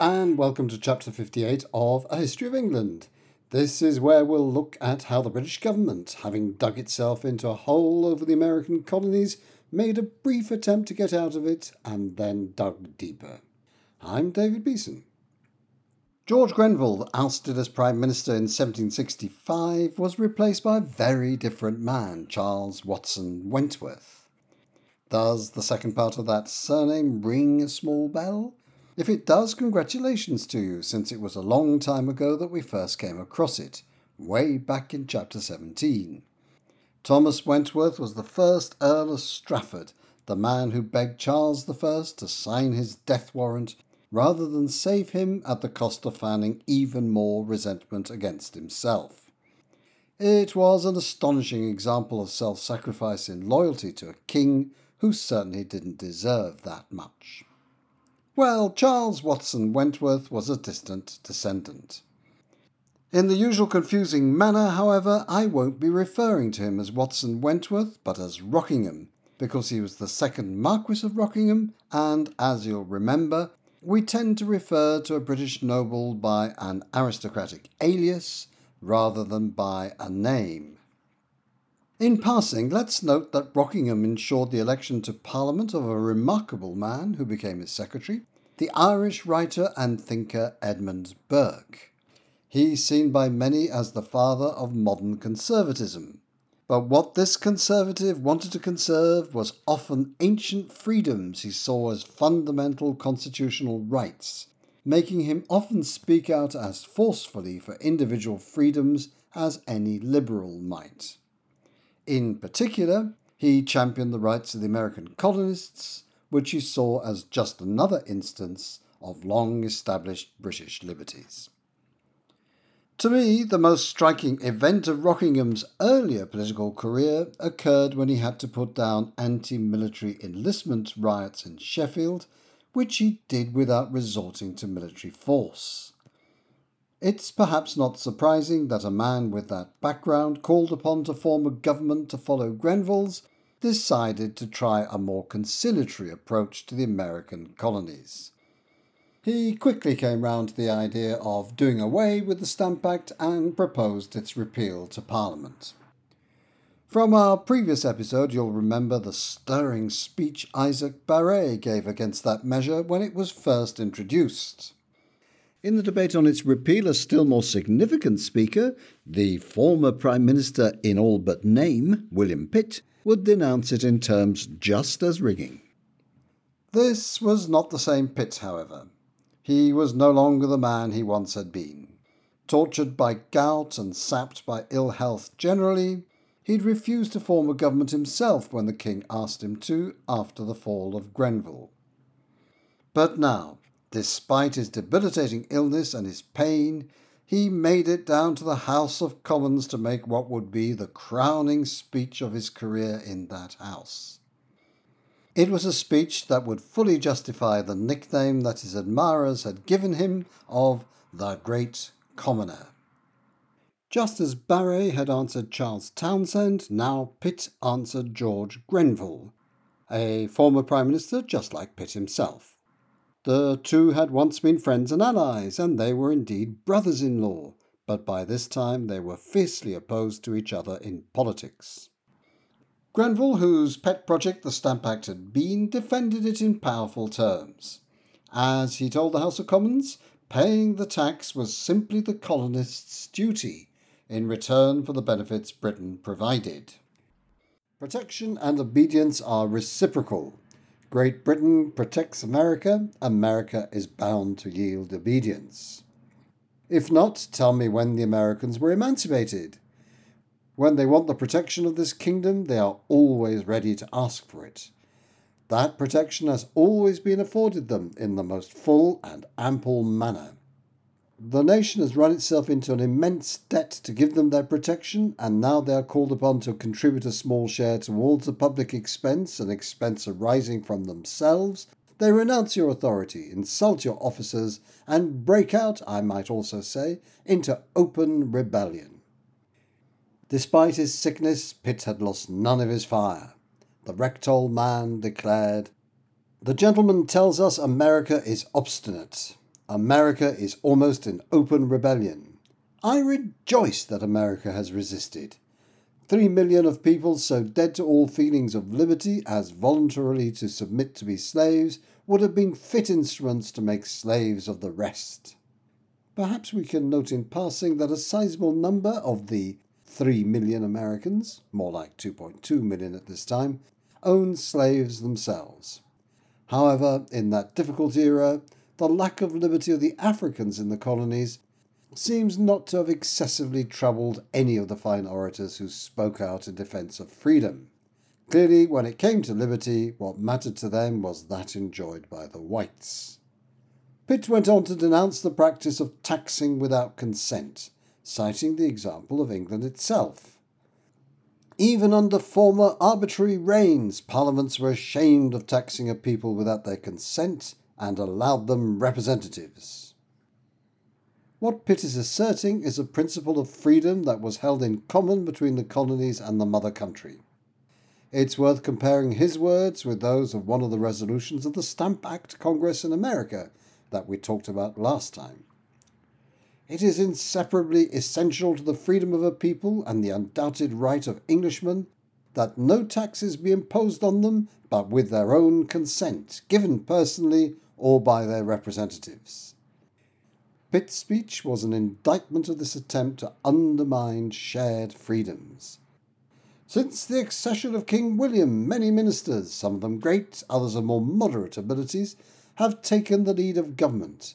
and welcome to chapter 58 of A History of England. This is where we'll look at how the British government, having dug itself into a hole over the American colonies, made a brief attempt to get out of it and then dug deeper. I'm David Beeson. George Grenville, ousted as Prime Minister in 1765, was replaced by a very different man, Charles Watson Wentworth. Does the second part of that surname ring a small bell? If it does, congratulations to you, since it was a long time ago that we first came across it, way back in chapter 17. Thomas Wentworth was the first Earl of Strafford, the man who begged Charles I to sign his death warrant rather than save him at the cost of fanning even more resentment against himself. It was an astonishing example of self sacrifice in loyalty to a king who certainly didn't deserve that much. Well, Charles Watson Wentworth was a distant descendant. In the usual confusing manner, however, I won't be referring to him as Watson Wentworth, but as Rockingham, because he was the second Marquis of Rockingham, and as you'll remember, we tend to refer to a British noble by an aristocratic alias rather than by a name. In passing, let's note that Rockingham ensured the election to Parliament of a remarkable man who became his secretary, the Irish writer and thinker Edmund Burke. He's seen by many as the father of modern conservatism. But what this conservative wanted to conserve was often ancient freedoms he saw as fundamental constitutional rights, making him often speak out as forcefully for individual freedoms as any liberal might. In particular, he championed the rights of the American colonists, which he saw as just another instance of long established British liberties. To me, the most striking event of Rockingham's earlier political career occurred when he had to put down anti military enlistment riots in Sheffield, which he did without resorting to military force. It's perhaps not surprising that a man with that background, called upon to form a government to follow Grenville's, decided to try a more conciliatory approach to the American colonies. He quickly came round to the idea of doing away with the Stamp Act and proposed its repeal to Parliament. From our previous episode, you'll remember the stirring speech Isaac Barre gave against that measure when it was first introduced. In the debate on its repeal, a still more significant speaker, the former Prime Minister in all but name, William Pitt, would denounce it in terms just as ringing. This was not the same Pitt, however. He was no longer the man he once had been. Tortured by gout and sapped by ill health generally, he'd refused to form a government himself when the king asked him to after the fall of Grenville. But now, Despite his debilitating illness and his pain, he made it down to the House of Commons to make what would be the crowning speech of his career in that House. It was a speech that would fully justify the nickname that his admirers had given him of the Great Commoner. Just as Barre had answered Charles Townshend, now Pitt answered George Grenville, a former Prime Minister just like Pitt himself. The two had once been friends and allies, and they were indeed brothers in law, but by this time they were fiercely opposed to each other in politics. Grenville, whose pet project the Stamp Act had been, defended it in powerful terms. As he told the House of Commons, paying the tax was simply the colonists' duty in return for the benefits Britain provided. Protection and obedience are reciprocal, Great Britain protects America, America is bound to yield obedience. If not, tell me when the Americans were emancipated. When they want the protection of this kingdom, they are always ready to ask for it. That protection has always been afforded them in the most full and ample manner. The nation has run itself into an immense debt to give them their protection, and now they are called upon to contribute a small share towards the public expense, an expense arising from themselves. They renounce your authority, insult your officers, and break out, I might also say, into open rebellion. Despite his sickness, Pitt had lost none of his fire. The wrecked old man declared, The gentleman tells us America is obstinate. America is almost in open rebellion. I rejoice that America has resisted. Three million of people so dead to all feelings of liberty as voluntarily to submit to be slaves would have been fit instruments to make slaves of the rest. Perhaps we can note in passing that a sizable number of the 3 million Americans, more like 2.2 million at this time, owned slaves themselves. However, in that difficult era, the lack of liberty of the Africans in the colonies seems not to have excessively troubled any of the fine orators who spoke out in defence of freedom. Clearly, when it came to liberty, what mattered to them was that enjoyed by the whites. Pitt went on to denounce the practice of taxing without consent, citing the example of England itself. Even under former arbitrary reigns, parliaments were ashamed of taxing a people without their consent and allowed them representatives. What Pitt is asserting is a principle of freedom that was held in common between the colonies and the mother country. It's worth comparing his words with those of one of the resolutions of the Stamp Act Congress in America that we talked about last time. It is inseparably essential to the freedom of a people and the undoubted right of Englishmen that no taxes be imposed on them but with their own consent, given personally or by their representatives. Pitt's speech was an indictment of this attempt to undermine shared freedoms. Since the accession of King William, many ministers, some of them great, others of more moderate abilities, have taken the lead of government.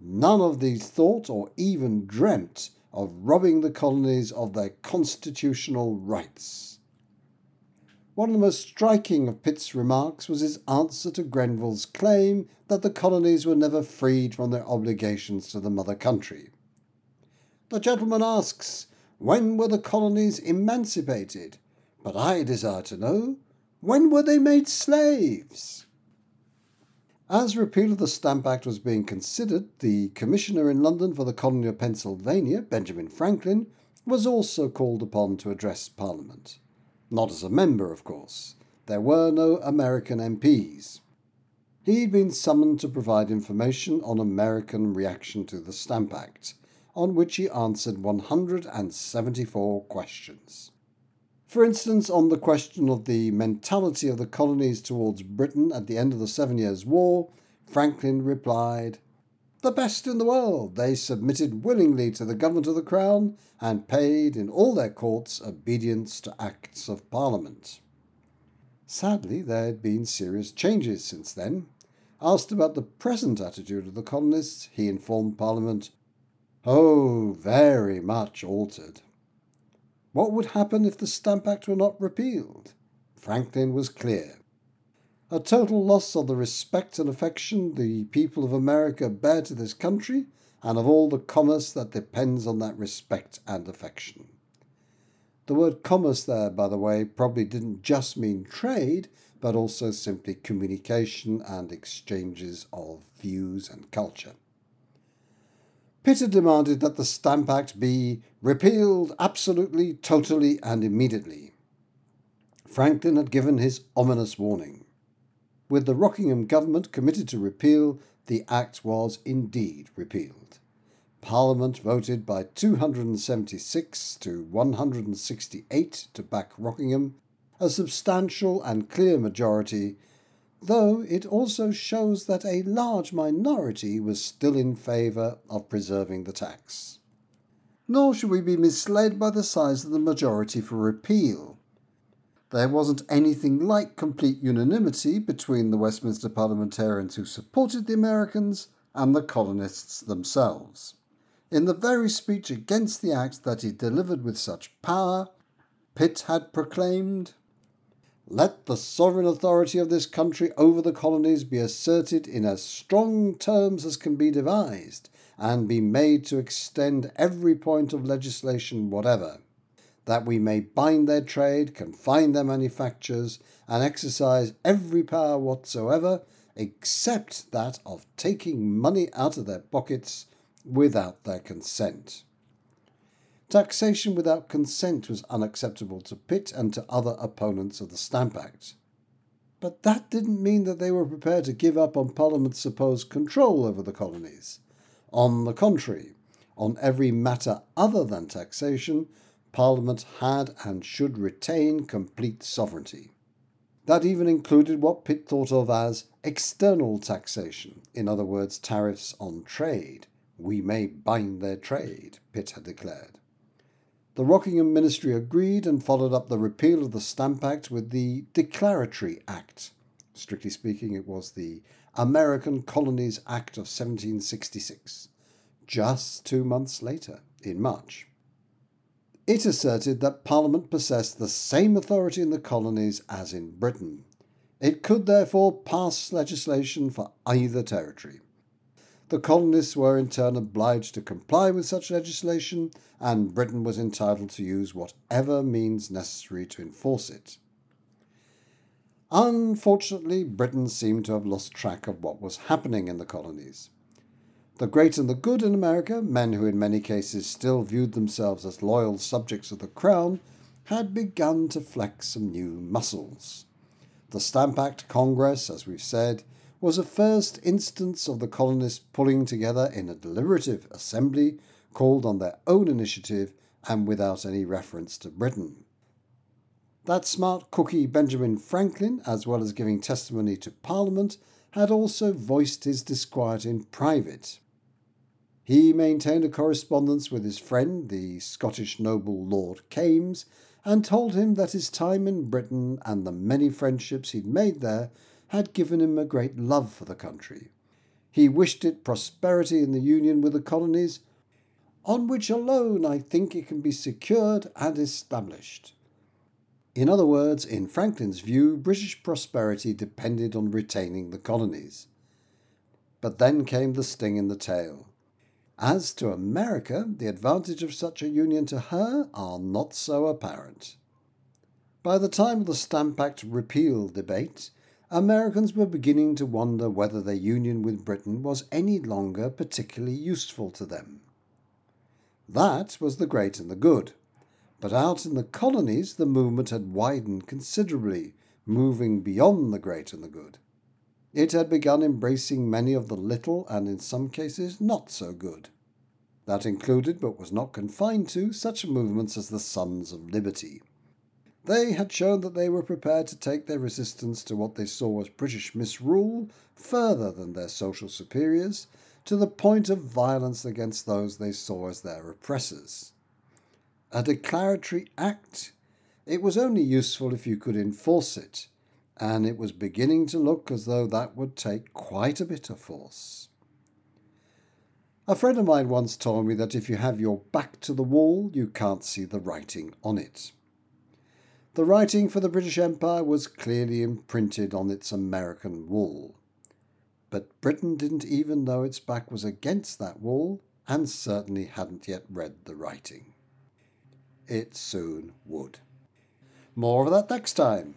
None of these thought or even dreamt of robbing the colonies of their constitutional rights. One of the most striking of Pitt's remarks was his answer to Grenville's claim that the colonies were never freed from their obligations to the mother country. The gentleman asks, when were the colonies emancipated? But I desire to know, when were they made slaves? As repeal of the Stamp Act was being considered, the Commissioner in London for the colony of Pennsylvania, Benjamin Franklin, was also called upon to address Parliament. Not as a member, of course. There were no American MPs. He'd been summoned to provide information on American reaction to the Stamp Act, on which he answered 174 questions. For instance, on the question of the mentality of the colonies towards Britain at the end of the Seven Years' War, Franklin replied, the best in the world. They submitted willingly to the government of the crown and paid in all their courts obedience to acts of parliament. Sadly, there had been serious changes since then. Asked about the present attitude of the colonists, he informed Parliament, Oh, very much altered. What would happen if the Stamp Act were not repealed? Franklin was clear a total loss of the respect and affection the people of America bear to this country and of all the commerce that depends on that respect and affection. The word commerce there, by the way, probably didn't just mean trade, but also simply communication and exchanges of views and culture. Pitt demanded that the Stamp Act be repealed absolutely, totally, and immediately. Franklin had given his ominous warning. With the Rockingham government committed to repeal, the Act was indeed repealed. Parliament voted by 276 to 168 to back Rockingham, a substantial and clear majority, though it also shows that a large minority was still in favour of preserving the tax. Nor should we be misled by the size of the majority for repeal. There wasn't anything like complete unanimity between the Westminster parliamentarians who supported the Americans and the colonists themselves. In the very speech against the act that he delivered with such power, Pitt had proclaimed, Let the sovereign authority of this country over the colonies be asserted in as strong terms as can be devised, and be made to extend every point of legislation whatever that we may bind their trade, confine their manufactures, and exercise every power whatsoever, except that of taking money out of their pockets without their consent. Taxation without consent was unacceptable to Pitt and to other opponents of the Stamp Act. But that didn't mean that they were prepared to give up on Parliament's supposed control over the colonies. On the contrary, on every matter other than taxation, Parliament had and should retain complete sovereignty. That even included what Pitt thought of as external taxation, in other words, tariffs on trade. We may bind their trade, Pitt had declared. The Rockingham Ministry agreed and followed up the repeal of the Stamp Act with the Declaratory Act. Strictly speaking, it was the American Colonies Act of 1766, just two months later, in March. It asserted that Parliament possessed the same authority in the colonies as in Britain. It could therefore pass legislation for either territory. The colonists were in turn obliged to comply with such legislation, and Britain was entitled to use whatever means necessary to enforce it. Unfortunately, Britain seemed to have lost track of what was happening in the colonies. The great and the good in America, men who in many cases still viewed themselves as loyal subjects of the crown, had begun to flex some new muscles. The Stamp Act Congress, as we've said, was a first instance of the colonists pulling together in a deliberative assembly called on their own initiative and without any reference to Britain. That smart cookie Benjamin Franklin, as well as giving testimony to Parliament, had also voiced his disquiet in private. He maintained a correspondence with his friend, the Scottish noble Lord Kames, and told him that his time in Britain and the many friendships he'd made there had given him a great love for the country. He wished it prosperity in the union with the colonies, on which alone I think it can be secured and established. In other words, in Franklin's view, British prosperity depended on retaining the colonies. But then came the sting in the tail. As to America, the advantage of such a union to her are not so apparent. By the time of the Stamp Act repeal debate, Americans were beginning to wonder whether their union with Britain was any longer particularly useful to them. That was the great and the good. But out in the colonies, the movement had widened considerably, moving beyond the great and the good. It had begun embracing many of the little and in some cases not so good. That included, but was not confined to, such movements as the Sons of Liberty. They had shown that they were prepared to take their resistance to what they saw as British misrule further than their social superiors, to the point of violence against those they saw as their oppressors. A declaratory act? It was only useful if you could enforce it, and it was beginning to look as though that would take quite a bit of force. A friend of mine once told me that if you have your back to the wall, you can't see the writing on it. The writing for the British Empire was clearly imprinted on its American wall. But Britain didn't even know its back was against that wall, and certainly hadn't yet read the writing. It soon would. More of that next time.